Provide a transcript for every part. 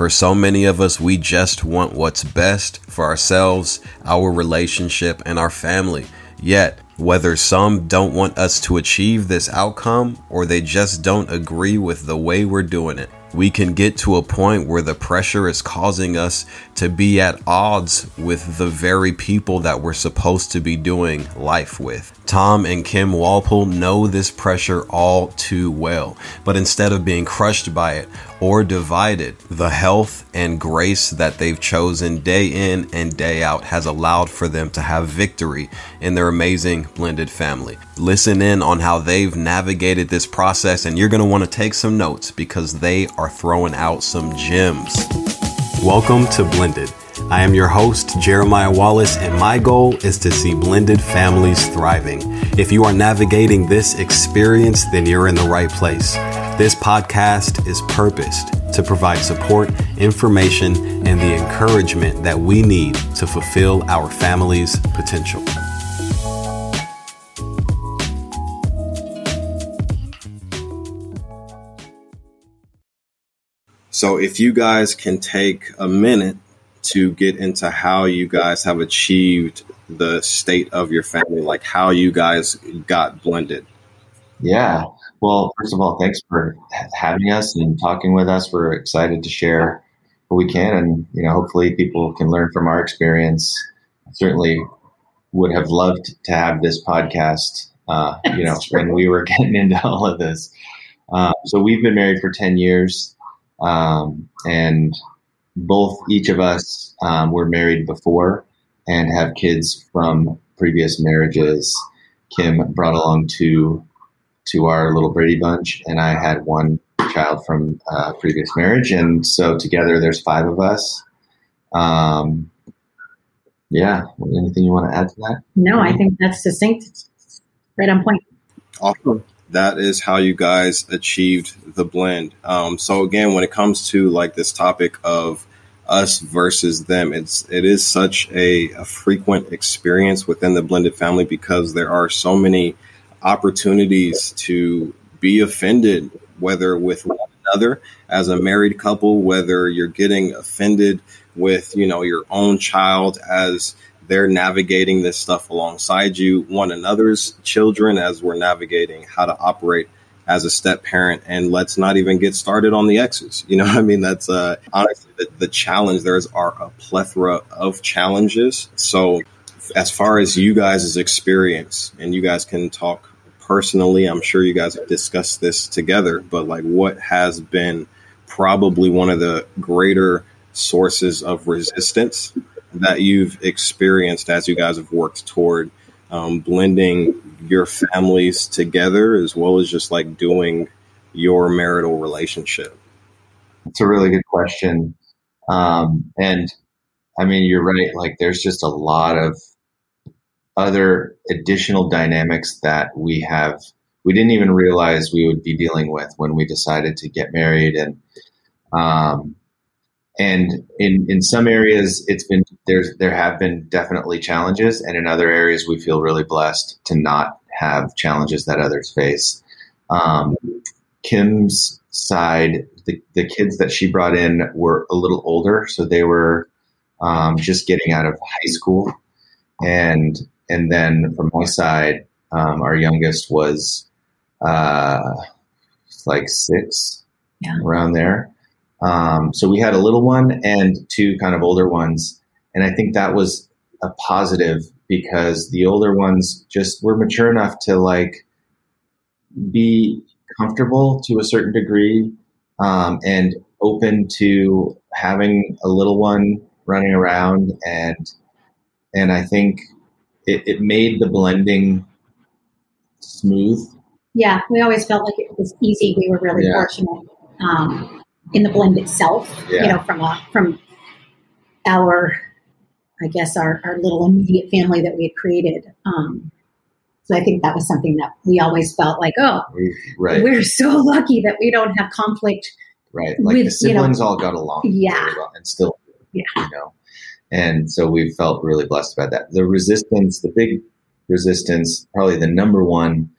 For so many of us, we just want what's best for ourselves, our relationship, and our family. Yet, whether some don't want us to achieve this outcome or they just don't agree with the way we're doing it, we can get to a point where the pressure is causing us to be at odds with the very people that we're supposed to be doing life with. Tom and Kim Walpole know this pressure all too well, but instead of being crushed by it or divided, the health and grace that they've chosen day in and day out has allowed for them to have victory in their amazing blended family. Listen in on how they've navigated this process, and you're going to want to take some notes because they are throwing out some gems. Welcome to Blended. I am your host, Jeremiah Wallace, and my goal is to see blended families thriving. If you are navigating this experience, then you're in the right place. This podcast is purposed to provide support, information, and the encouragement that we need to fulfill our family's potential. So, if you guys can take a minute to get into how you guys have achieved the state of your family, like how you guys got blended. Yeah. Well, first of all, thanks for having us and talking with us. We're excited to share what we can, and you know, hopefully, people can learn from our experience. I certainly would have loved to have this podcast. Uh, you know, when we were getting into all of this. Uh, so we've been married for ten years. Um, and both each of us um, were married before and have kids from previous marriages. Kim brought along two to our little Brady bunch, and I had one child from uh, previous marriage, and so together there's five of us. Um, yeah, anything you want to add to that? No, I think that's succinct, right on point. Awesome that is how you guys achieved the blend. Um, so again, when it comes to like this topic of us versus them, it's it is such a, a frequent experience within the blended family because there are so many opportunities to be offended, whether with one another as a married couple, whether you're getting offended with you know your own child as they're navigating this stuff alongside you, one another's children, as we're navigating how to operate as a step parent. And let's not even get started on the exes. You know, I mean, that's uh, honestly the, the challenge. There's are a plethora of challenges. So, as far as you guys' experience, and you guys can talk personally, I'm sure you guys have discussed this together, but like what has been probably one of the greater sources of resistance that you've experienced as you guys have worked toward um, blending your families together as well as just like doing your marital relationship? It's a really good question. Um, and I mean, you're right. Like, there's just a lot of other additional dynamics that we have, we didn't even realize we would be dealing with when we decided to get married. And, um, and in in some areas it's been there's there have been definitely challenges. And in other areas we feel really blessed to not have challenges that others face. Um, kim's side the, the kids that she brought in were a little older. So they were um, just getting out of high school. And and then from my side um, our youngest was uh, like six yeah. around there um, so we had a little one and two kind of older ones. And I think that was a positive because the older ones just were mature enough to like be comfortable to a certain degree um, and open to having a little one running around and and I think it, it made the blending smooth. Yeah, we always felt like it was easy. We were really yeah. fortunate. Um, in the blend itself. Yeah. You know, from a from our, I guess our our little immediate family that we had created. Um, so I think that was something that we always felt like, oh, right. we're so lucky that we don't have conflict. Right, like with, the siblings you know, all got along. Yeah, well and still, yeah, you know, and so we felt really blessed about that. The resistance, the big resistance, probably the number one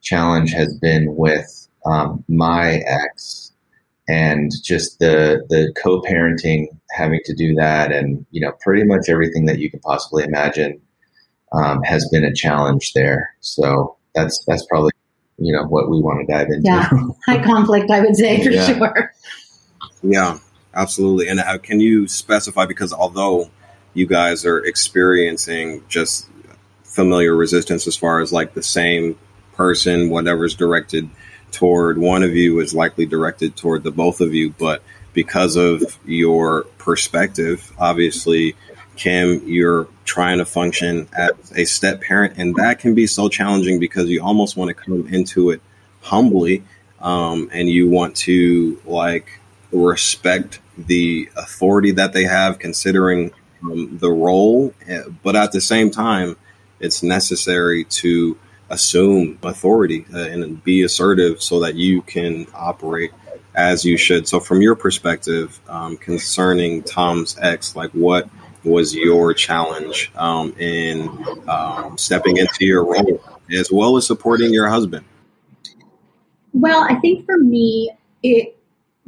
challenge has been with um, my ex and just the the co-parenting having to do that and you know pretty much everything that you can possibly imagine um, has been a challenge there. So that's that's probably you know what we want to dive into. Yeah. High conflict i would say for yeah. sure. Yeah absolutely. And uh, can you specify because although you guys are experiencing just familiar resistance as far as like the same person whatever's directed toward one of you is likely directed toward the both of you. But because of your perspective, obviously, Kim, you're trying to function as a step parent, and that can be so challenging because you almost want to come into it humbly, um, and you want to like respect the authority that they have, considering um, the role, eh, but at the same time, it's necessary to assume authority uh, and be assertive so that you can operate as you should. So, from your perspective, um, concerning Tom's ex, like what was your challenge um, in um, stepping into your role as well as supporting your husband? Well, I think for me, it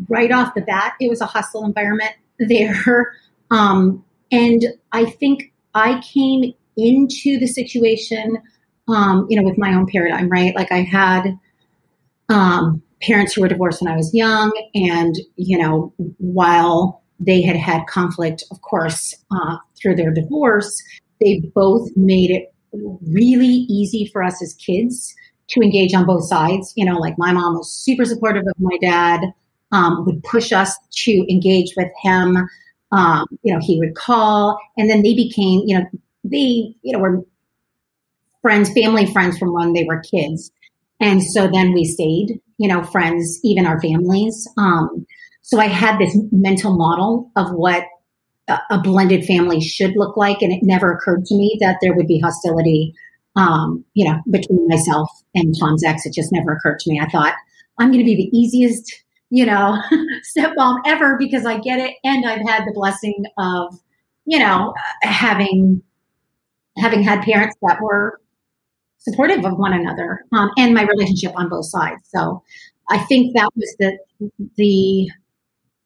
right off the bat, it was a hostile environment there. Um, and I think I came into the situation um, you know, with my own paradigm, right? Like I had um, parents who were divorced when I was young, and you know, while they had had conflict, of course, uh, through their divorce, they both made it really easy for us as kids to engage on both sides. You know, like my mom was super supportive of my dad, um, would push us to engage with him. Um, you know, he would call, and then they became, you know, they, you know, were friends, family friends from when they were kids. And so then we stayed, you know, friends, even our families. Um, so I had this mental model of what a, blended family should look like. And it never occurred to me that there would be hostility, um, you know, between myself and Tom's ex. It just never occurred to me. I thought, I'm going to be the easiest, you know, stepmom ever because I get it. And I've had the blessing of, you know, having having had parents that were supportive of one another um, and my relationship on both sides. So I think that was the the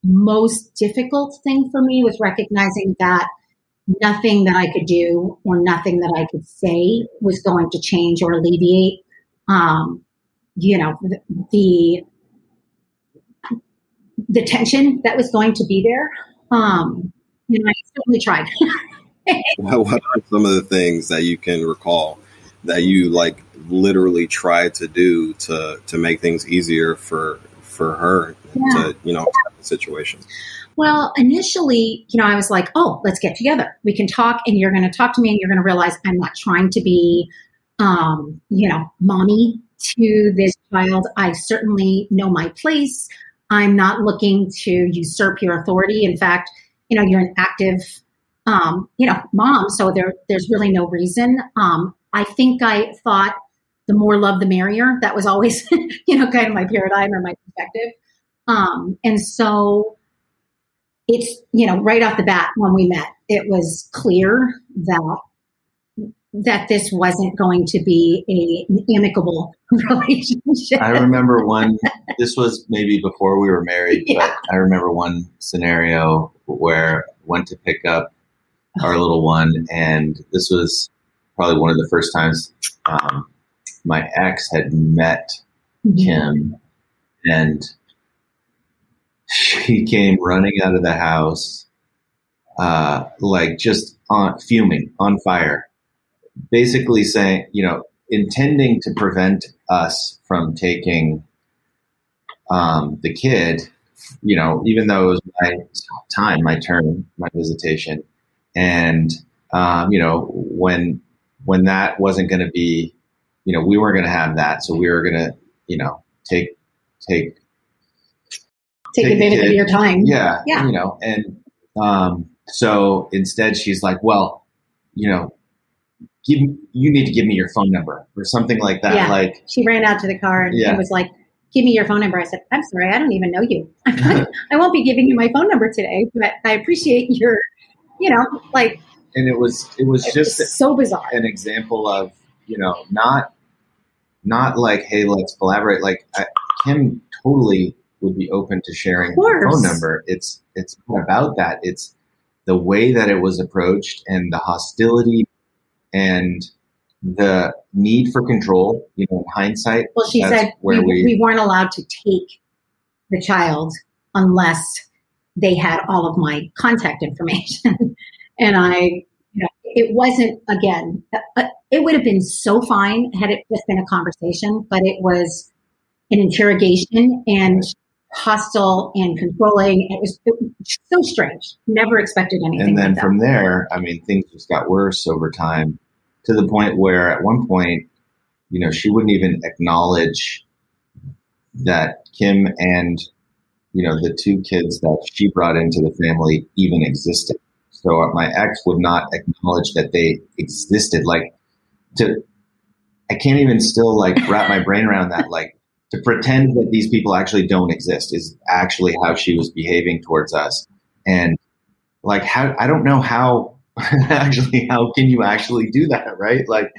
most difficult thing for me was recognizing that nothing that I could do or nothing that I could say was going to change or alleviate, um, you know, the, the, tension that was going to be there. Um, you know, I certainly tried. what are some of the things that you can recall that you like literally try to do to to make things easier for for her yeah. to you know the situation well initially you know i was like oh let's get together we can talk and you're going to talk to me and you're going to realize i'm not trying to be um you know mommy to this child i certainly know my place i'm not looking to usurp your authority in fact you know you're an active um, you know, mom. So there, there's really no reason. Um, I think I thought the more love, the merrier. That was always, you know, kind of my paradigm or my perspective. Um, and so it's, you know, right off the bat when we met, it was clear that that this wasn't going to be a, an amicable relationship. I remember one, this was maybe before we were married, yeah. but I remember one scenario where I went to pick up our little one, and this was probably one of the first times um, my ex had met mm-hmm. Kim, and she came running out of the house, uh, like just on fuming, on fire, basically saying, you know, intending to prevent us from taking um, the kid. You know, even though it was my time, my turn, my visitation, and um, you know, when when that wasn't going to be, you know, we weren't going to have that. So we were going to, you know, take, take, take, take advantage of your time. Yeah. Yeah. You know, and, um, so instead she's like, well, you know, give, you need to give me your phone number or something like that. Yeah. Like she ran out to the car and yeah. was like, give me your phone number. I said, I'm sorry, I don't even know you. I won't be giving you my phone number today, but I appreciate your, you know, like and it was it was just so bizarre. An example of you know not not like hey let's collaborate. Like I, Kim totally would be open to sharing her phone number. It's it's not about that. It's the way that it was approached and the hostility and the need for control. You know, in hindsight. Well, she said we, we, we weren't allowed to take the child unless they had all of my contact information, and I it wasn't again. Uh, it would have been so fine had it just been a conversation, but it was an interrogation and hostile and controlling. It was, it was so strange. Never expected anything. And then like from there, I mean, things just got worse over time to the point where at one point, you know, she wouldn't even acknowledge that Kim and you know the two kids that she brought into the family even existed. So my ex would not acknowledge that they existed. Like to, I can't even still like wrap my brain around that. Like to pretend that these people actually don't exist is actually how she was behaving towards us. And like how I don't know how actually how can you actually do that, right? Like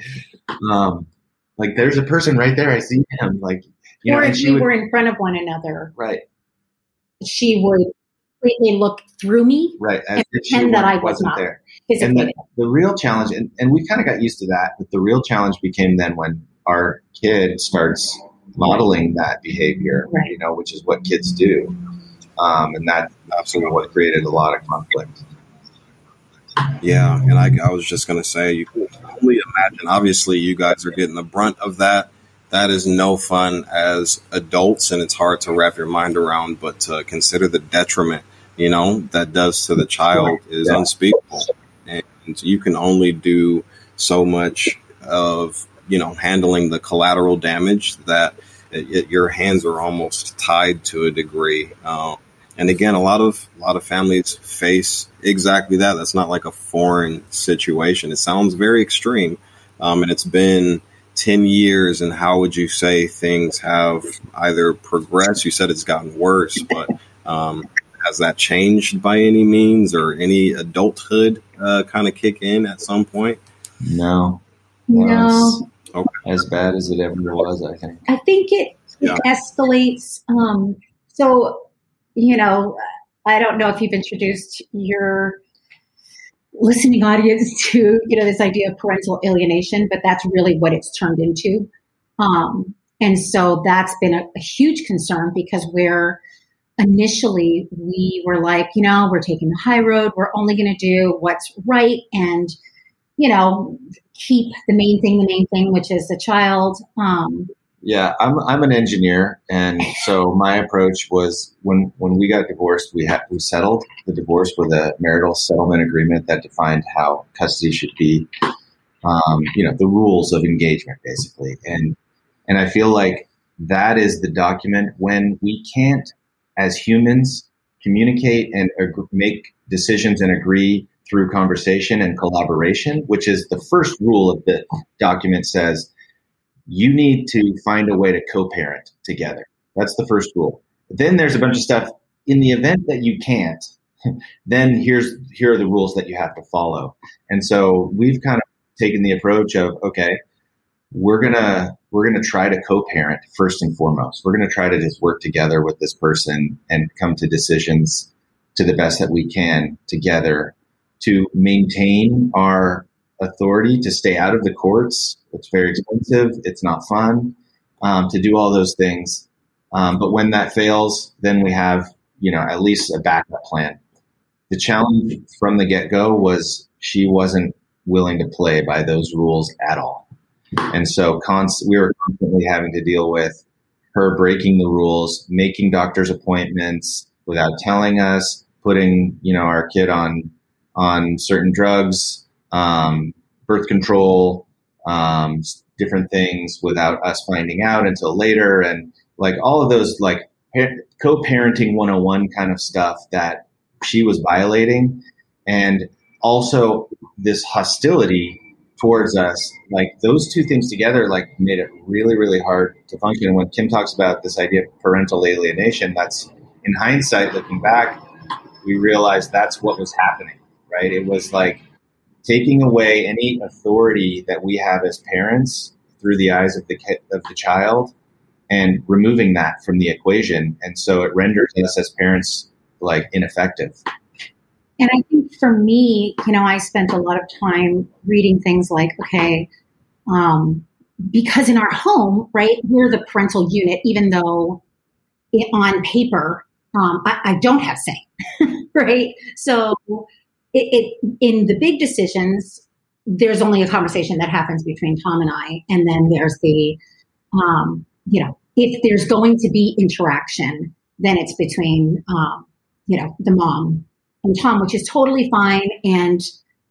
um like there's a person right there, I see him. Like you or know, if we would, were in front of one another. Right. She would completely look through me right and pretend that I was not there. And the, the real challenge, and, and we kind of got used to that, but the real challenge became then when our kid starts modeling that behavior, right. you know, which is what kids do. Um, and that, that's sort of what created a lot of conflict. Yeah, and I, I was just going to say, you can only imagine. Obviously, you guys are getting the brunt of that. That is no fun as adults, and it's hard to wrap your mind around. But to consider the detriment, you know, that does to the child is yeah. unspeakable, and you can only do so much of you know handling the collateral damage that it, it, your hands are almost tied to a degree. Um, and again, a lot of a lot of families face exactly that. That's not like a foreign situation. It sounds very extreme, um, and it's been ten years. And how would you say things have either progressed? You said it's gotten worse, but um, has that changed by any means, or any adulthood uh, kind of kick in at some point? No, no. Okay. As bad as it ever was, I think. I think it, it yeah. escalates. Um, so, you know, I don't know if you've introduced your listening audience to, you know, this idea of parental alienation, but that's really what it's turned into. Um, and so that's been a, a huge concern because we're initially we were like, you know, we're taking the high road. We're only going to do what's right and, you know, keep the main thing, the main thing, which is the child. Um, yeah, I'm I'm an engineer, and so my approach was when when we got divorced, we had we settled the divorce with a marital settlement agreement that defined how custody should be. Um, you know, the rules of engagement, basically, and and I feel like that is the document when we can't, as humans, communicate and ag- make decisions and agree through conversation and collaboration, which is the first rule of the document says you need to find a way to co-parent together. That's the first rule. Then there's a bunch of stuff in the event that you can't, then here's here are the rules that you have to follow. And so we've kind of taken the approach of okay, we're gonna we're gonna try to co-parent first and foremost. We're gonna try to just work together with this person and come to decisions to the best that we can together to maintain our authority to stay out of the courts. It's very expensive. It's not fun um, to do all those things. Um, but when that fails, then we have, you know, at least a backup plan. The challenge from the get go was she wasn't willing to play by those rules at all. And so const- we were constantly having to deal with her breaking the rules, making doctor's appointments without telling us, putting, you know, our kid on on certain drugs, um, birth control, um, different things without us finding out until later, and like all of those like co-parenting 101 kind of stuff that she was violating, and also this hostility towards us like those two things together like made it really really hard to function and when kim talks about this idea of parental alienation that's in hindsight looking back we realized that's what was happening right? It was like taking away any authority that we have as parents through the eyes of the of the child, and removing that from the equation. And so it renders us as parents like ineffective. And I think for me, you know, I spent a lot of time reading things like, okay, um, because in our home, right, we're the parental unit, even though it, on paper, um, I, I, don't have say, right? So it, it, in the big decisions, there's only a conversation that happens between Tom and I, and then there's the, um, you know, if there's going to be interaction, then it's between, um, you know, the mom and Tom, which is totally fine. And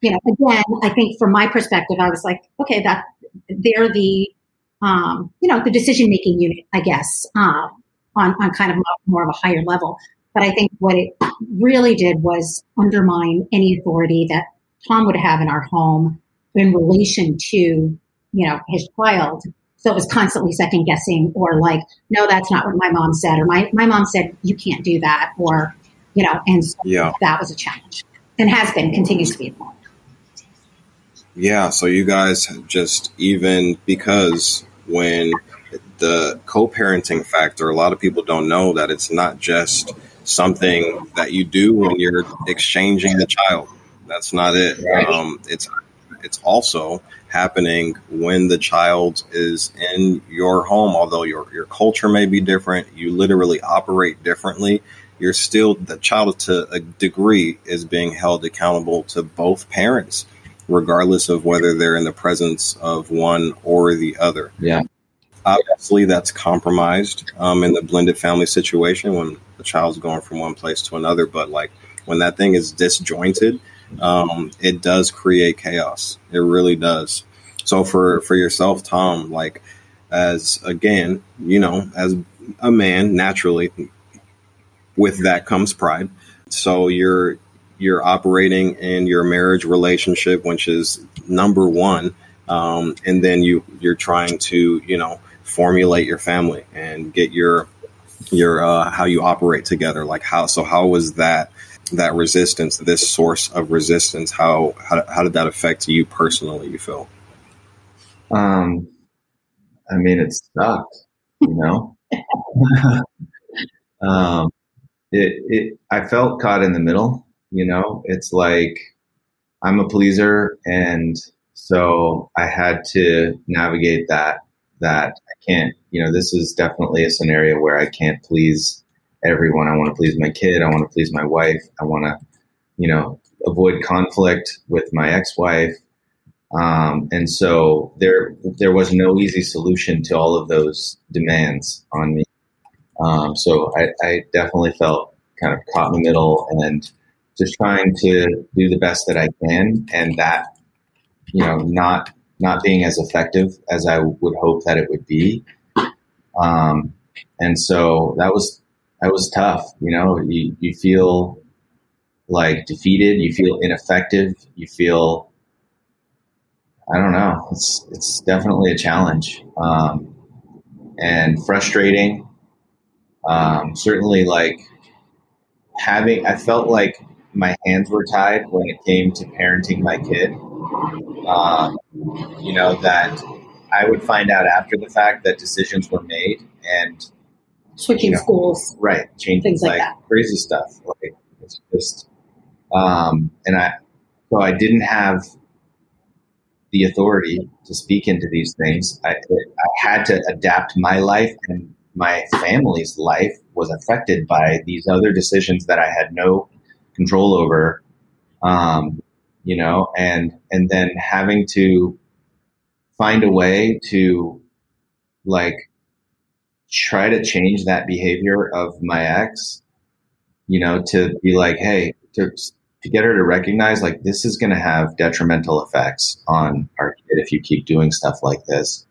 you know, again, I think from my perspective, I was like, okay, that they're the, um, you know, the decision making unit, I guess, uh, on on kind of more of a higher level. But I think what it really did was undermine any authority that Tom would have in our home in relation to, you know, his child. So it was constantly second guessing or like, no, that's not what my mom said, or my, my mom said you can't do that, or, you know, and so yeah. that was a challenge and has been, continues to be a Yeah. So you guys just even because when the co-parenting factor, a lot of people don't know that it's not just something that you do when you're exchanging the child. That's not it. Um, it's it's also happening when the child is in your home. Although your your culture may be different, you literally operate differently. You're still the child to a degree is being held accountable to both parents, regardless of whether they're in the presence of one or the other. Yeah. Obviously, that's compromised um, in the blended family situation when the child's going from one place to another. But like when that thing is disjointed, um, it does create chaos. It really does. So for for yourself, Tom, like as again, you know, as a man, naturally, with that comes pride. So you're you're operating in your marriage relationship, which is number one, um, and then you you're trying to you know formulate your family and get your your uh, how you operate together. Like how so? How was that? that resistance, this source of resistance, how how, how did that affect you personally? You feel? Um, I mean, it sucked. You know, um, it it I felt caught in the middle. You know, it's like I'm a pleaser, and so I had to navigate that. That I can't. You know, this is definitely a scenario where I can't please everyone. I want to please my kid. I want to please my wife. I want to, you know, avoid conflict with my ex-wife. Um, and so there, there was no easy solution to all of those demands on me. Um, so I, I definitely felt kind of caught in the middle and just trying to do the best that I can, and that, you know, not not being as effective as I would hope that it would be. Um, and so that was that was tough. You know, you, you feel like defeated, you feel ineffective, you feel, I don't know, it's, it's definitely a challenge um, and frustrating. Um, certainly, like having, I felt like my hands were tied when it came to parenting my kid. Um, you know, that I would find out after the fact that decisions were made and switching you know, schools, right? Changing things like, like that, crazy stuff. Like it's just, um, and I, so I didn't have the authority to speak into these things. I, I had to adapt my life, and my family's life was affected by these other decisions that I had no control over. Um, you know, and and then having to find a way to like try to change that behavior of my ex, you know, to be like, hey, to, to get her to recognize like this is going to have detrimental effects on our kid if you keep doing stuff like this.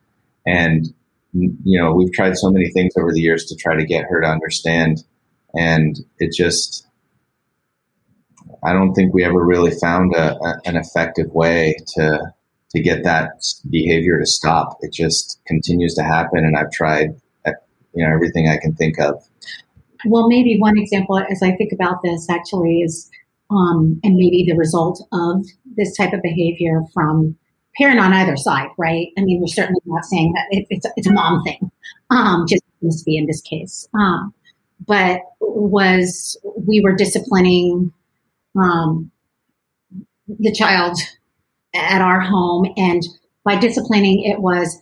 And, you know, we've tried so many things over the years to try to get her to understand. And it just, I don't think we ever really found a, a, an effective way to to get that behavior to stop. It just continues to happen, and I've tried you know everything I can think of. Well, maybe one example as I think about this actually is, um, and maybe the result of this type of behavior from parent on either side, right? I mean, we're certainly not saying that it, it's it's a mom thing, um, just happens to be in this case. Um, but was we were disciplining um, the child at our home, and by disciplining, it was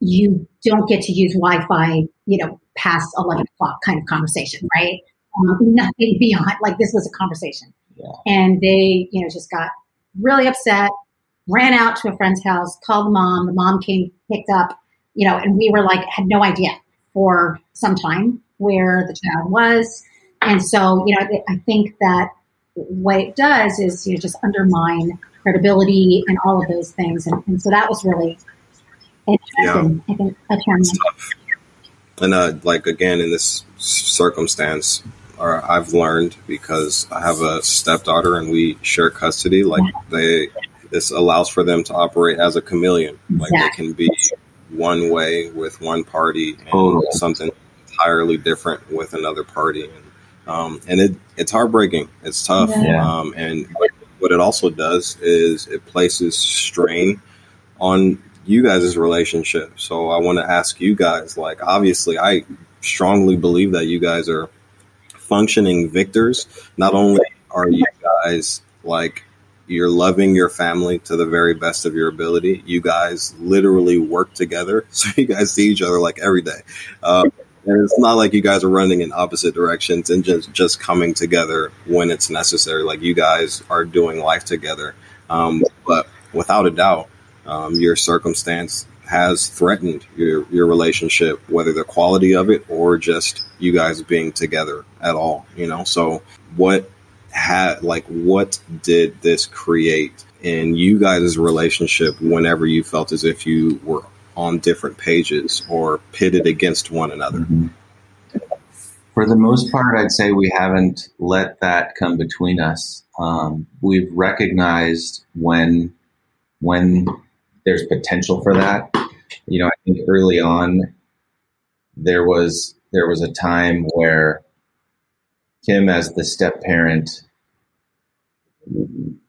you don't get to use Wi-Fi, you know, past eleven o'clock kind of conversation, right? Um, nothing beyond like this was a conversation, yeah. and they, you know, just got really upset, ran out to a friend's house, called the mom. The mom came, picked up, you know, and we were like had no idea for some time where the child was. And so, you know, I think that what it does is you know, just undermine credibility and all of those things. And, and so that was really interesting. Yeah. I think a challenge. And uh, like again, in this circumstance, or I've learned because I have a stepdaughter and we share custody. Like they, this allows for them to operate as a chameleon. Like exactly. they can be one way with one party and oh. something entirely different with another party. And, um, and it, it's heartbreaking. It's tough. Yeah. Um, and what it also does is it places strain on you guys' relationship. So I want to ask you guys, like, obviously, I strongly believe that you guys are functioning victors. Not only are you guys like you're loving your family to the very best of your ability. You guys literally work together, so you guys see each other like every day. Um, and it's not like you guys are running in opposite directions and just just coming together when it's necessary. Like you guys are doing life together. Um, but without a doubt, um, your circumstance has threatened your your relationship, whether the quality of it or just you guys being together at all. You know, so what had like what did this create in you guys' relationship whenever you felt as if you were on different pages or pitted against one another? Mm-hmm. For the most part, I'd say we haven't let that come between us. Um, we've recognized when when there's potential for that. You know, I think early on there was there was a time where Kim, as the step parent,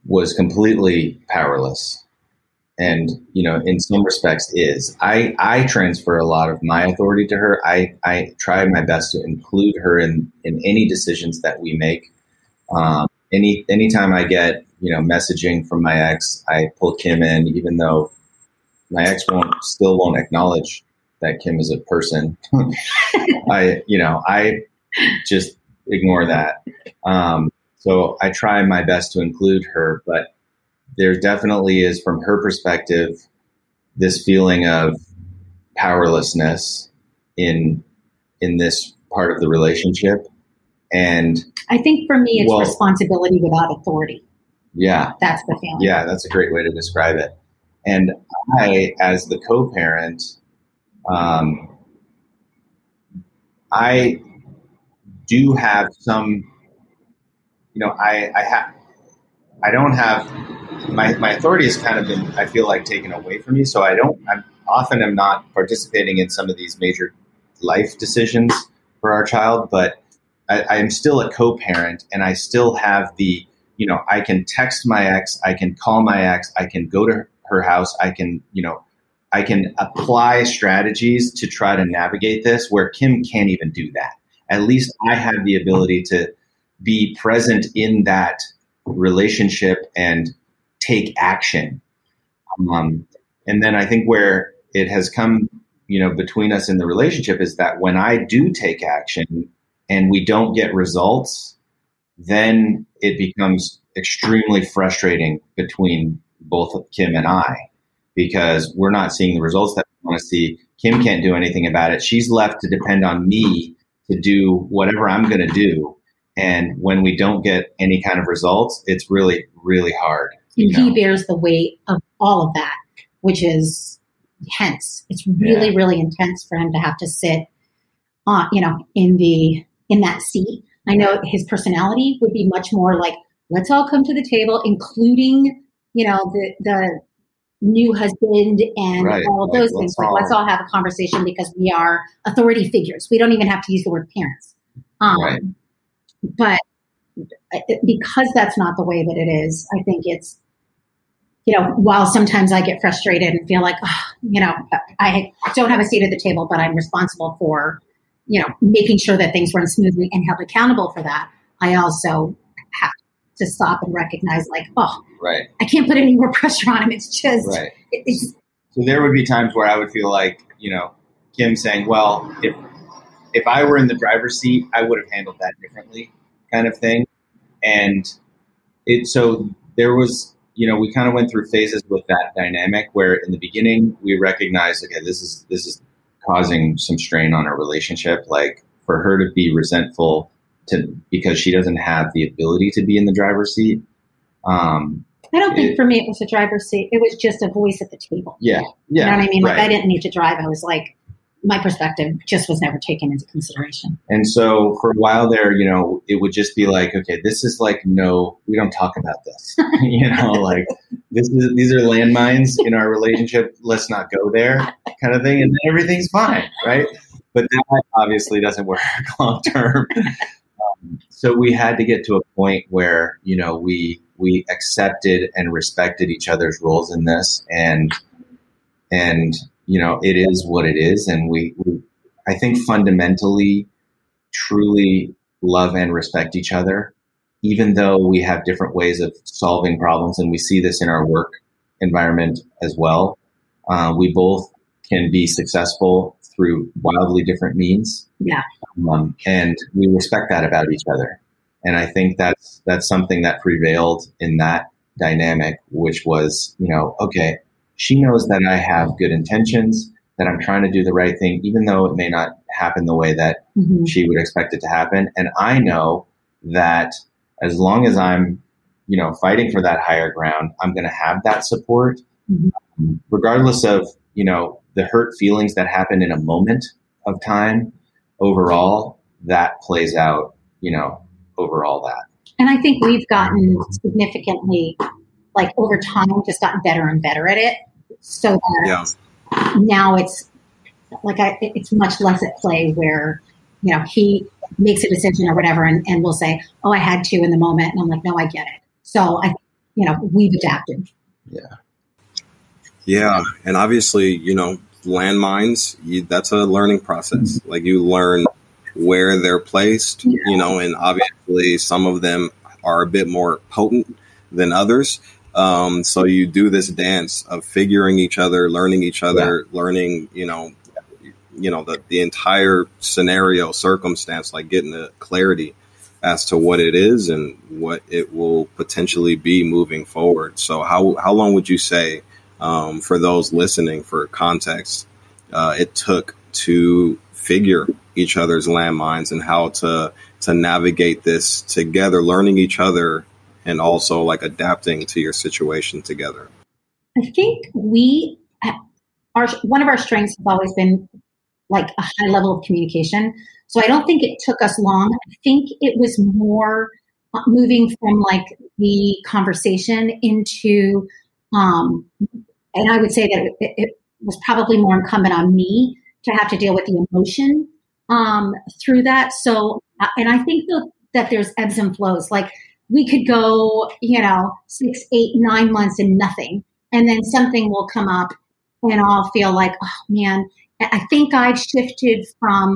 was completely powerless. And you know in some respects is. I i transfer a lot of my authority to her. I i try my best to include her in in any decisions that we make. Um, any anytime i get you know messaging from my ex i pull kim in even though my ex won't still won't acknowledge that kim is a person. I you know i just ignore that um, so i try my best to include her but there definitely is, from her perspective, this feeling of powerlessness in in this part of the relationship. And I think for me, it's well, responsibility without authority. Yeah, that's the feeling. Yeah, that's a great way to describe it. And I, as the co-parent, um, I do have some. You know, I I have I don't have my, my authority has kind of been, I feel like, taken away from me. So I don't, I'm often am not participating in some of these major life decisions for our child, but I, am still a co-parent and I still have the, you know, I can text my ex, I can call my ex, I can go to her house, I can, you know, I can apply strategies to try to navigate this where Kim can't even do that. At least I have the ability to be present in that relationship and take action. Um, and then I think where it has come, you know, between us in the relationship is that when I do take action and we don't get results, then it becomes extremely frustrating between both Kim and I because we're not seeing the results that we want to see. Kim can't do anything about it. She's left to depend on me to do whatever I'm going to do. And when we don't get any kind of results, it's really, really hard. And he bears the weight of all of that, which is intense. It's really, yeah. really intense for him to have to sit, uh, you know, in the in that seat. I know his personality would be much more like, let's all come to the table, including, you know, the the new husband and right. all of those like, things. Like, all, let's all have a conversation because we are authority figures. We don't even have to use the word parents. Um, right. But because that's not the way that it is, I think it's, you know, while sometimes I get frustrated and feel like, oh, you know, I don't have a seat at the table, but I'm responsible for you know, making sure that things run smoothly and held accountable for that, I also have to stop and recognize, like, oh, right, I can't put any more pressure on him. It's just, right. It, it's, so there would be times where I would feel like, you know, Kim saying, "Well, if if I were in the driver's seat, I would have handled that differently," kind of thing. And it so there was, you know, we kind of went through phases with that dynamic where in the beginning we recognized, okay, this is this is causing some strain on our relationship. Like for her to be resentful to because she doesn't have the ability to be in the driver's seat. Um, I don't think it, for me it was a driver's seat. It was just a voice at the table. Yeah, yeah. You know what I mean? Like right. I didn't need to drive. I was like, my perspective just was never taken into consideration. And so for a while there, you know, it would just be like, okay, this is like no, we don't talk about this. you know, like this is these are landmines in our relationship. Let's not go there, kind of thing, and then everything's fine, right? But that obviously doesn't work long term. So we had to get to a point where you know we we accepted and respected each other's roles in this, and and you know, it is what it is. And we, we, I think fundamentally, truly love and respect each other, even though we have different ways of solving problems. And we see this in our work environment as well. Uh, we both can be successful through wildly different means. Yeah. Um, and we respect that about each other. And I think that's, that's something that prevailed in that dynamic, which was, you know, okay, she knows that I have good intentions, that I'm trying to do the right thing, even though it may not happen the way that mm-hmm. she would expect it to happen. And I know that as long as I'm, you know, fighting for that higher ground, I'm going to have that support, mm-hmm. regardless of, you know, the hurt feelings that happen in a moment of time. Overall, that plays out, you know, overall that. And I think we've gotten significantly, like over time, just gotten better and better at it so that yeah. now it's like I, it's much less at play where you know he makes a decision or whatever and, and we'll say oh i had to in the moment and i'm like no i get it so i you know we've adapted yeah yeah and obviously you know landmines you, that's a learning process mm-hmm. like you learn where they're placed yeah. you know and obviously some of them are a bit more potent than others um, so you do this dance of figuring each other, learning each other, yeah. learning, you know, you know, the, the entire scenario circumstance, like getting the clarity as to what it is and what it will potentially be moving forward. So how, how long would you say, um, for those listening for context, uh, it took to figure each other's landmines and how to, to navigate this together, learning each other and also like adapting to your situation together? I think we, our one of our strengths has always been like a high level of communication. So I don't think it took us long. I think it was more uh, moving from like the conversation into, um, and I would say that it, it was probably more incumbent on me to have to deal with the emotion um, through that. So, uh, and I think that, that there's ebbs and flows. Like we could go, you know, six, eight, nine months and nothing. And then something will come up and I'll feel like, oh man, I think I've shifted from,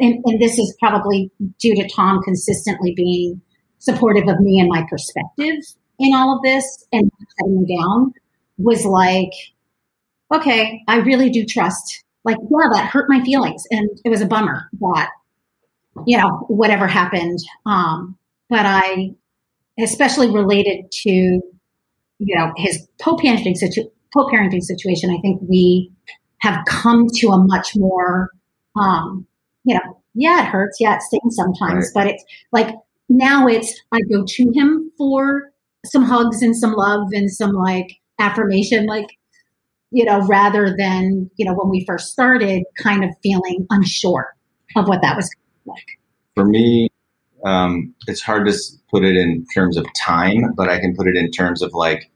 and, and this is probably due to Tom consistently being supportive of me and my perspective in all of this and setting me down was like, okay, I really do trust. Like, yeah, that hurt my feelings, and it was a bummer that, you know, whatever happened. Um, but I especially related to you know his co-parenting, situ- co-parenting situation i think we have come to a much more um, you know yeah it hurts yeah it stings sometimes right. but it's like now it's i go to him for some hugs and some love and some like affirmation like you know rather than you know when we first started kind of feeling unsure of what that was like. For me um, it's hard to put it in terms of time, but I can put it in terms of like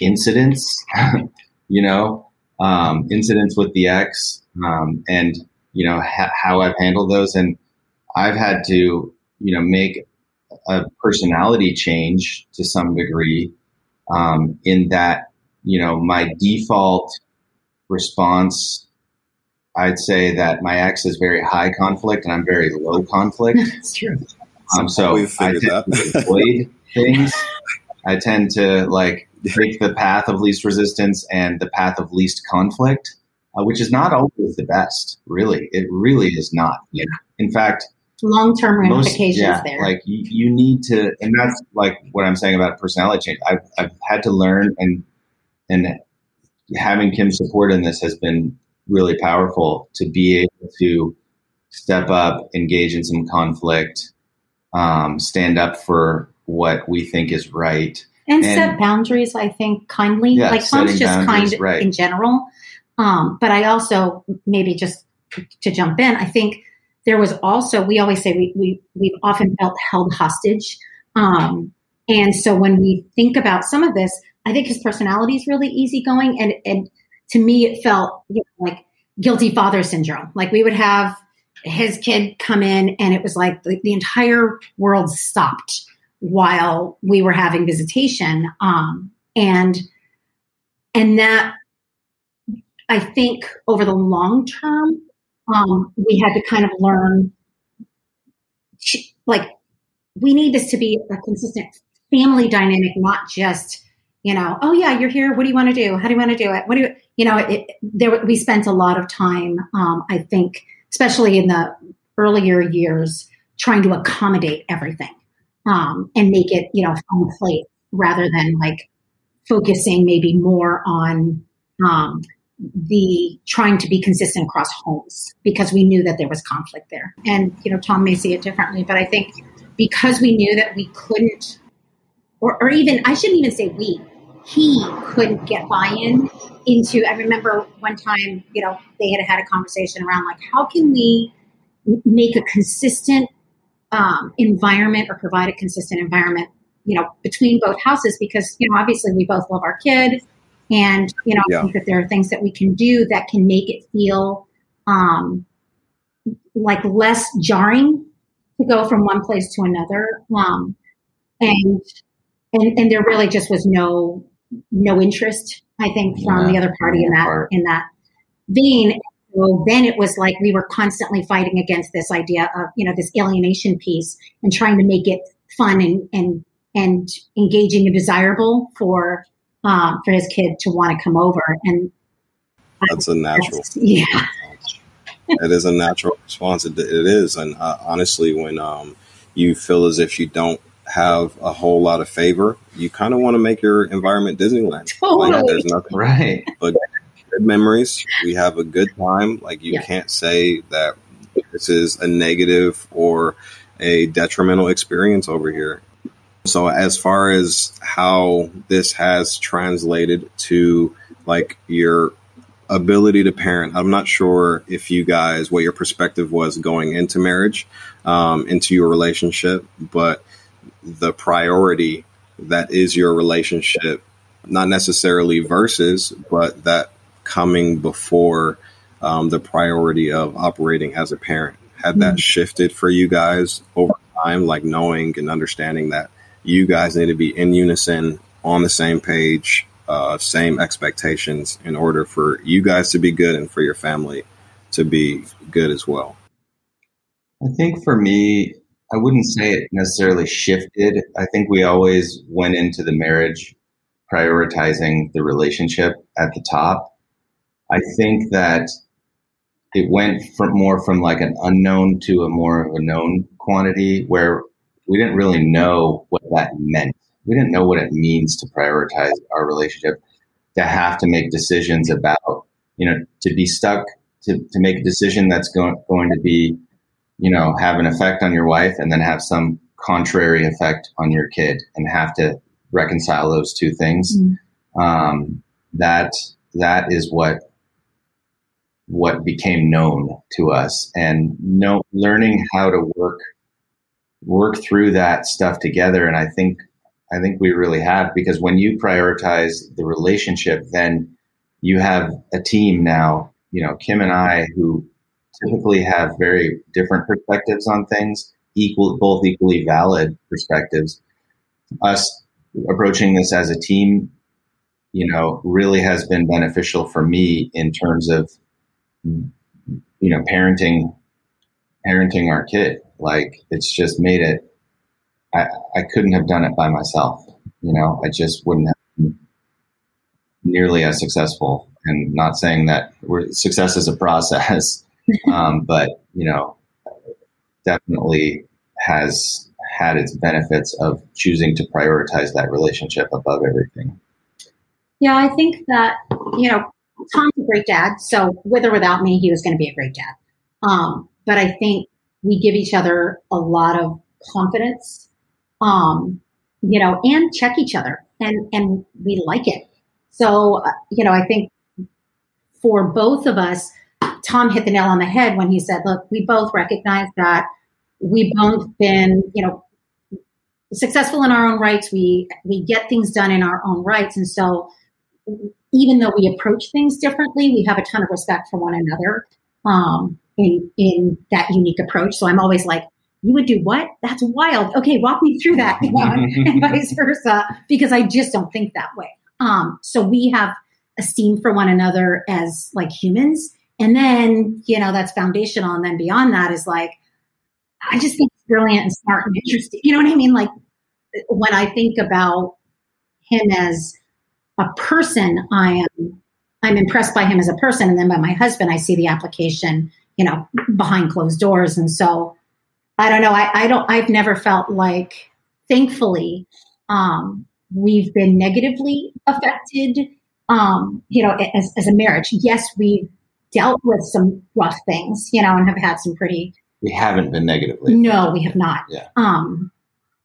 incidents, you know, um, incidents with the ex, um, and you know ha- how I've handled those, and I've had to, you know, make a personality change to some degree, um, in that, you know, my default response I'd say that my ex is very high conflict and I'm very low conflict. That's true. Um, so I tend to avoid things. I tend to like take the path of least resistance and the path of least conflict, uh, which is not always the best. Really, it really is not. Yeah. In fact, long term ramifications yeah, there. Like you, you, need to, and that's like what I'm saying about personality change. I've, I've had to learn, and and having Kim's support in this has been really powerful to be able to step up, engage in some conflict, um, stand up for what we think is right, and, and set boundaries. I think kindly, yeah, like Tom's just kind right. in general. Um, but I also maybe just to jump in, I think there was also we always say we we we've often felt held hostage. Um, and so when we think about some of this, I think his personality is really easygoing, and and to me it felt you know, like guilty father syndrome. Like we would have his kid come in, and it was like the, the entire world stopped while we were having visitation, um, and and that I think over the long term um, we had to kind of learn, like, we need this to be a consistent family dynamic, not just, you know, oh yeah, you're here. What do you want to do? How do you want to do it? What do you, you know, it, there, we spent a lot of time, um, I think, especially in the earlier years, trying to accommodate everything um, and make it, you know, on plate rather than like focusing maybe more on um, the trying to be consistent across homes because we knew that there was conflict there. And, you know, Tom may see it differently, but I think because we knew that we couldn't, or, or even, I shouldn't even say we, he couldn't get buy in into, I remember one time, you know, they had had a conversation around like, how can we make a consistent um, environment or provide a consistent environment, you know, between both houses? Because, you know, obviously we both love our kid and, you know, yeah. I think that there are things that we can do that can make it feel um, like less jarring to go from one place to another. Um, and, and, and there really just was no, no interest, I think, from yeah. the other party in that, part. in that vein. So then it was like we were constantly fighting against this idea of, you know, this alienation piece and trying to make it fun and, and, and engaging and desirable for um, for his kid to want to come over. And that's a natural. yeah. it is a natural response. It, it is. And uh, honestly, when um, you feel as if you don't have a whole lot of favor, you kind of want to make your environment Disneyland. Totally. Like, there's nothing right. But good memories. We have a good time. Like you yeah. can't say that this is a negative or a detrimental experience over here. So as far as how this has translated to like your ability to parent, I'm not sure if you guys what your perspective was going into marriage, um, into your relationship, but the priority that is your relationship, not necessarily versus, but that coming before um, the priority of operating as a parent. Had that mm-hmm. shifted for you guys over time, like knowing and understanding that you guys need to be in unison on the same page, uh, same expectations in order for you guys to be good and for your family to be good as well. I think for me, I wouldn't say it necessarily shifted. I think we always went into the marriage prioritizing the relationship at the top. I think that it went from more from like an unknown to a more of a known quantity where we didn't really know what that meant. We didn't know what it means to prioritize our relationship, to have to make decisions about, you know, to be stuck, to, to make a decision that's going, going to be, you know, have an effect on your wife and then have some contrary effect on your kid and have to reconcile those two things. mm Um, that, that is what what became known to us and know, learning how to work work through that stuff together. And I think I think we really have because when you prioritize the relationship, then you have a team now. You know, Kim and I, who typically have very different perspectives on things, equal both equally valid perspectives. Us approaching this as a team, you know, really has been beneficial for me in terms of you know, parenting, parenting our kid. Like it's just made it. I I couldn't have done it by myself. You know, I just wouldn't have been nearly as successful. And not saying that we're, success is a process, um, but you know, definitely has had its benefits of choosing to prioritize that relationship above everything. Yeah, I think that, you know, Tom's a great dad. So with or without me, he was going to be a great dad. Um, but I think we give each other a lot of confidence, um, you know, and check each other and, and we like it. So, uh, you know, I think for both of us, Tom hit the nail on the head when he said, look, we both recognize that we've both been, you know, successful in our own rights. We, we get things done in our own rights. And so even though we approach things differently, we have a ton of respect for one another um, in in that unique approach. So I'm always like, you would do what? That's wild. Okay, walk me through that, you know, and vice versa, because I just don't think that way. Um, so we have esteem for one another as like humans, and then you know that's foundational, and then beyond that is like, I just think it's brilliant and smart and interesting. You know what I mean? Like when I think about him as a person, I am I'm impressed by him as a person, and then by my husband, I see the application, you know, behind closed doors, and so I don't know. I, I don't. I've never felt like, thankfully, um, we've been negatively affected. Um, you know, as, as a marriage, yes, we've dealt with some rough things, you know, and have had some pretty. We haven't been negatively. No, we have not. Yeah. Um,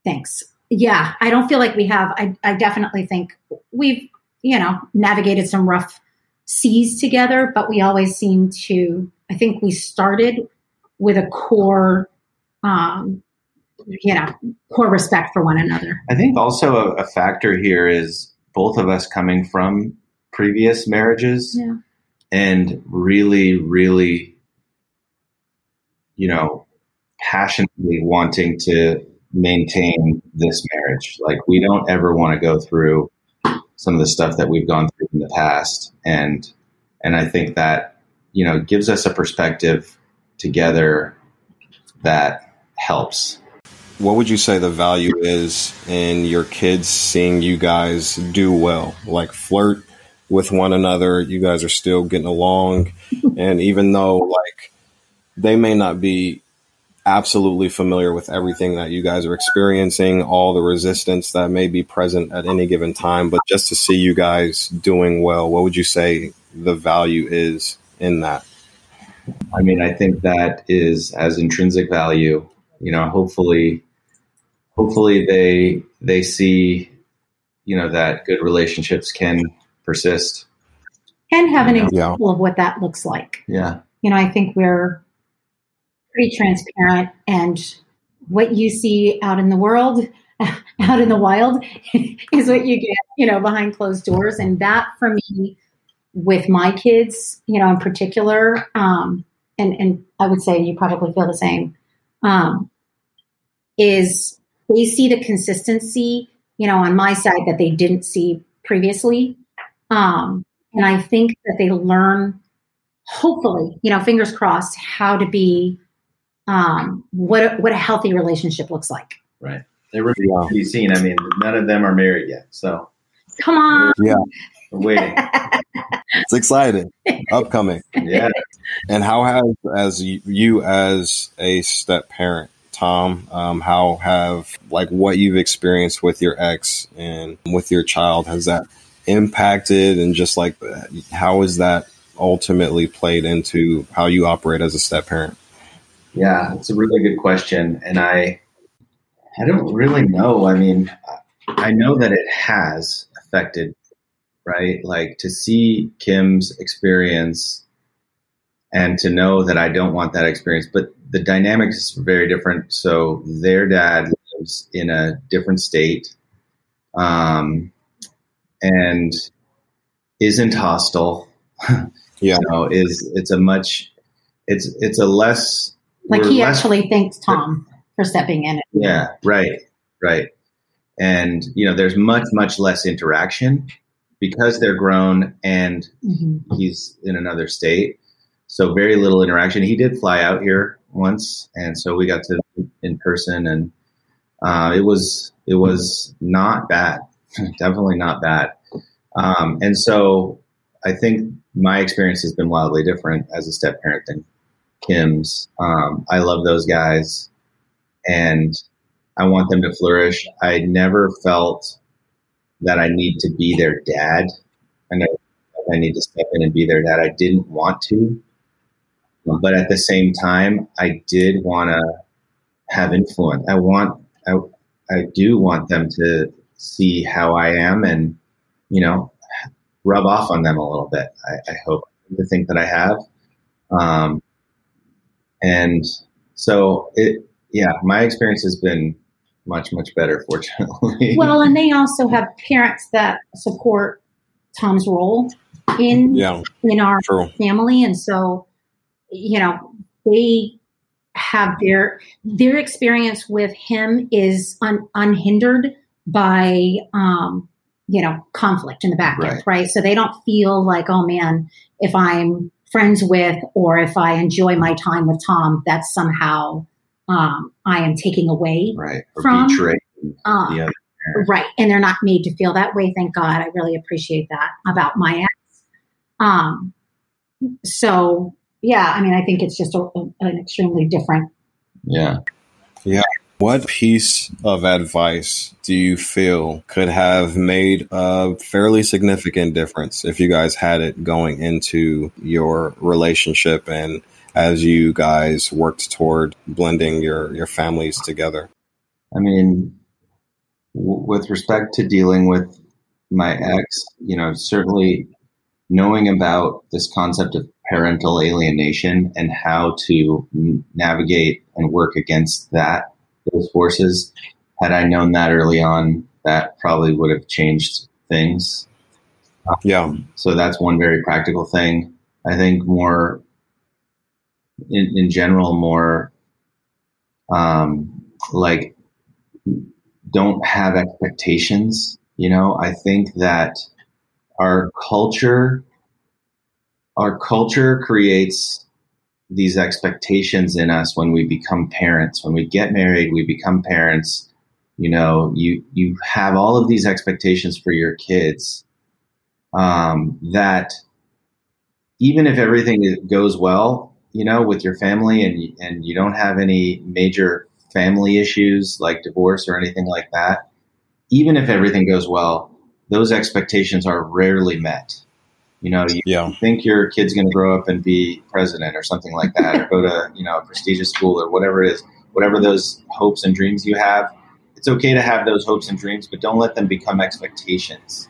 thanks. Yeah, I don't feel like we have. I, I definitely think we've you know, navigated some rough seas together, but we always seem to, I think we started with a core, um, you know, core respect for one another. I think also a, a factor here is both of us coming from previous marriages yeah. and really, really, you know, passionately wanting to maintain this marriage. Like we don't ever want to go through some of the stuff that we've gone through in the past, and and I think that you know gives us a perspective together that helps. What would you say the value is in your kids seeing you guys do well, like flirt with one another? You guys are still getting along, and even though like they may not be absolutely familiar with everything that you guys are experiencing, all the resistance that may be present at any given time. But just to see you guys doing well, what would you say the value is in that? I mean, I think that is as intrinsic value. You know, hopefully, hopefully they they see, you know, that good relationships can persist and have an example yeah. of what that looks like. Yeah. You know, I think we're pretty transparent and what you see out in the world out in the wild is what you get you know behind closed doors and that for me with my kids you know in particular um, and and i would say you probably feel the same um, is they see the consistency you know on my side that they didn't see previously um, and i think that they learn hopefully you know fingers crossed how to be um, what a, what a healthy relationship looks like. Right. They are yeah. be seen. I mean, none of them are married yet, so come on. Yeah. We're waiting. it's exciting. Upcoming. Yeah. And how has as you as a step parent, Tom, um, how have like what you've experienced with your ex and with your child has that impacted and just like how is that ultimately played into how you operate as a step parent? Yeah, it's a really good question, and I I don't really know. I mean, I know that it has affected, right? Like to see Kim's experience and to know that I don't want that experience, but the dynamics is very different. So their dad lives in a different state, um, and isn't hostile. yeah, you know, is it's a much it's it's a less like he less, actually thanks Tom for stepping in. Yeah, right, right. And you know, there's much much less interaction because they're grown and mm-hmm. he's in another state. so very little interaction. He did fly out here once, and so we got to in person, and uh, it was it was not bad, definitely not bad. Um, and so I think my experience has been wildly different as a step parent than Kim's. Um, I love those guys, and I want them to flourish. I never felt that I need to be their dad. I never I need to step in and be their dad. I didn't want to, but at the same time, I did want to have influence. I want, I, I do want them to see how I am and, you know, rub off on them a little bit. I, I hope to think that I have. Um, and so it, yeah, my experience has been much, much better, fortunately. Well, and they also have parents that support Tom's role in yeah, in our true. family, and so you know they have their their experience with him is un, unhindered by um, you know conflict in the back right. end, right? So they don't feel like, oh man, if I'm friends with or if I enjoy my time with Tom, that's somehow um, I am taking away right. from um, right, and they're not made to feel that way. Thank God. I really appreciate that about my ex. Um, so yeah, I mean, I think it's just a, a, an extremely different. Yeah. Yeah. What piece of advice do you feel could have made a fairly significant difference if you guys had it going into your relationship and as you guys worked toward blending your, your families together? I mean, w- with respect to dealing with my ex, you know, certainly knowing about this concept of parental alienation and how to navigate and work against that those forces had i known that early on that probably would have changed things. Yeah. So that's one very practical thing. I think more in, in general more um, like don't have expectations you know? I think that our culture our culture creates these expectations in us when we become parents. When we get married we become parents. You know you you have all of these expectations for your kids um, that even if everything goes well you know with your family and and you don't have any major family issues like divorce or anything like that even if everything goes well those expectations are rarely met. You know, you yeah. think your kid's going to grow up and be president or something like that, or go to you know a prestigious school or whatever it is, whatever those hopes and dreams you have. It's okay to have those hopes and dreams, but don't let them become expectations.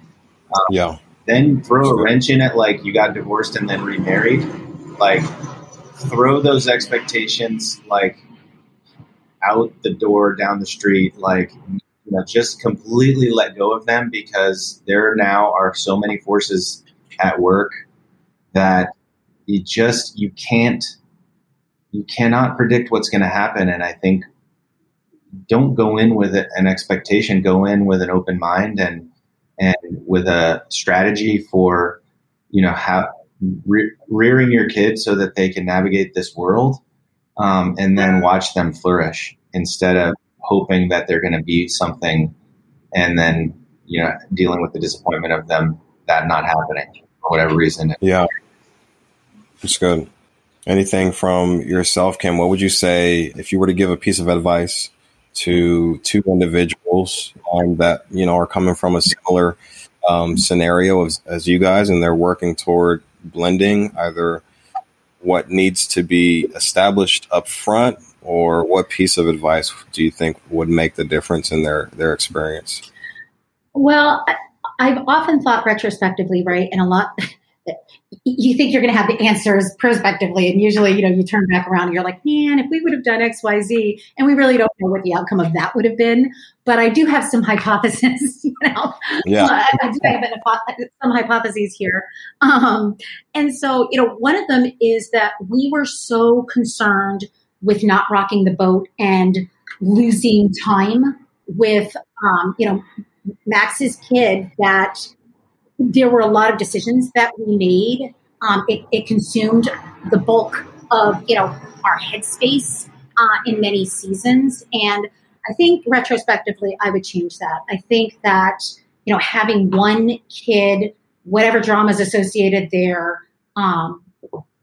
Um, yeah. Then throw a wrench in it, like you got divorced and then remarried. Like throw those expectations like out the door down the street. Like you know, just completely let go of them because there now are so many forces at work that you just you can't you cannot predict what's going to happen and i think don't go in with an expectation go in with an open mind and and with a strategy for you know how re- rearing your kids so that they can navigate this world um, and then watch them flourish instead of hoping that they're going to be something and then you know dealing with the disappointment of them that not happening for whatever reason. Yeah. It's good. Anything from yourself kim? What would you say if you were to give a piece of advice to two individuals um, that you know are coming from a similar um, scenario as, as you guys and they're working toward blending either what needs to be established up front or what piece of advice do you think would make the difference in their their experience? Well, I've often thought retrospectively, right, and a lot. You think you're going to have the answers prospectively, and usually, you know, you turn back around and you're like, "Man, if we would have done xyz and we really don't know what the outcome of that would have been. But I do have some hypotheses, you know. Yeah, I do have some hypotheses here, um, and so you know, one of them is that we were so concerned with not rocking the boat and losing time with, um, you know, Max's kid that there were a lot of decisions that we made. Um, it, it, consumed the bulk of you know our headspace uh, in many seasons. And I think retrospectively, I would change that. I think that you know having one kid, whatever dramas associated there, um,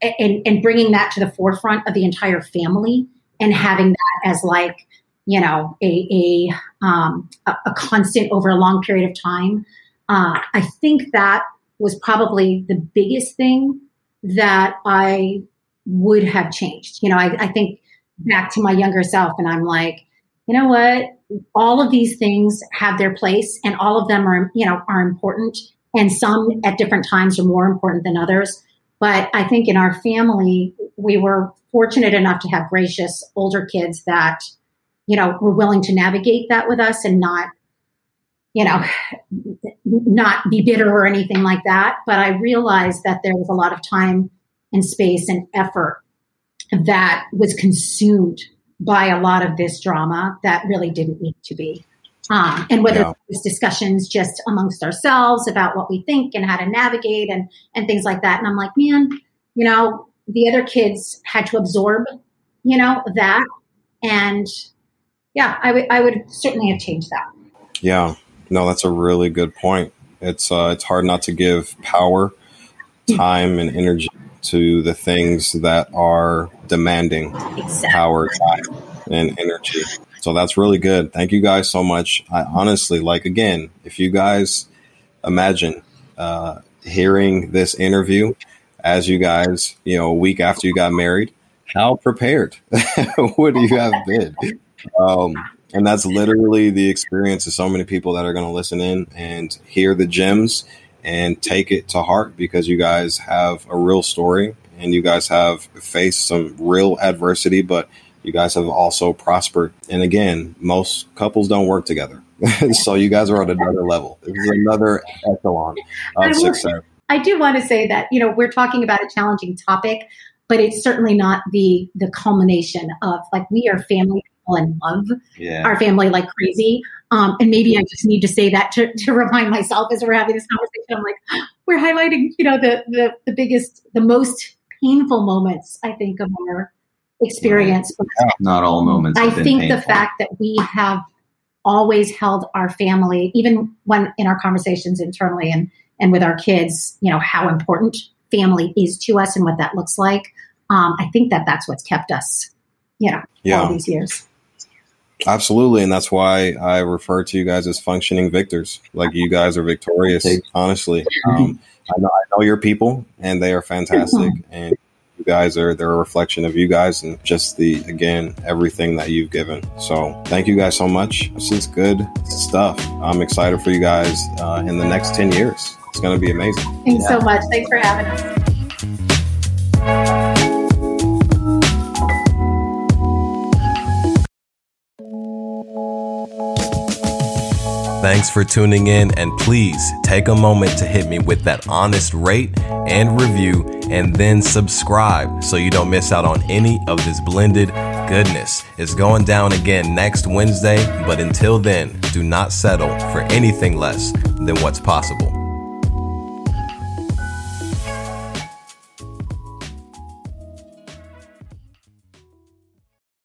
and, and bringing that to the forefront of the entire family, and having that as like you know a a, um, a, a constant over a long period of time. Uh, I think that was probably the biggest thing that I would have changed. You know, I, I think back to my younger self and I'm like, you know what? All of these things have their place and all of them are, you know, are important. And some at different times are more important than others. But I think in our family, we were fortunate enough to have gracious older kids that, you know, were willing to navigate that with us and not, you know, not be bitter or anything like that. But I realized that there was a lot of time and space and effort that was consumed by a lot of this drama that really didn't need to be. Um, and whether yeah. it's discussions just amongst ourselves about what we think and how to navigate and, and things like that. And I'm like, man, you know, the other kids had to absorb, you know, that. And yeah, I, w- I would certainly have changed that. Yeah, no, that's a really good point. It's, uh, it's hard not to give power, time, and energy to the things that are demanding exactly. power, time, and energy. So that's really good. Thank you guys so much. I honestly like again, if you guys imagine uh, hearing this interview as you guys, you know, a week after you got married, how prepared would you have been? Um, and that's literally the experience of so many people that are going to listen in and hear the gems and take it to heart because you guys have a real story and you guys have faced some real adversity, but you guys have also prospered. And again, most couples don't work together. so you guys are on another level. This is another echelon of I success. I do want to say that, you know, we're talking about a challenging topic, but it's certainly not the the culmination of like we are family people and love yeah. our family like crazy. Um, and maybe I just need to say that to, to remind myself as we're having this conversation. I'm like, we're highlighting, you know, the, the, the biggest, the most painful moments, I think, of our experience. But Not all moments. I think painful. the fact that we have always held our family, even when in our conversations internally and, and with our kids, you know, how important family is to us and what that looks like. Um, I think that that's what's kept us, you know, yeah. all these years. Absolutely, and that's why I refer to you guys as functioning victors. Like you guys are victorious. Honestly, um, I know I know your people, and they are fantastic. And you guys are they're a reflection of you guys, and just the again everything that you've given. So thank you guys so much. This is good stuff. I'm excited for you guys uh, in the next ten years. It's going to be amazing. Thanks yeah. so much. Thanks for having us. Thanks for tuning in, and please take a moment to hit me with that honest rate and review, and then subscribe so you don't miss out on any of this blended goodness. It's going down again next Wednesday, but until then, do not settle for anything less than what's possible.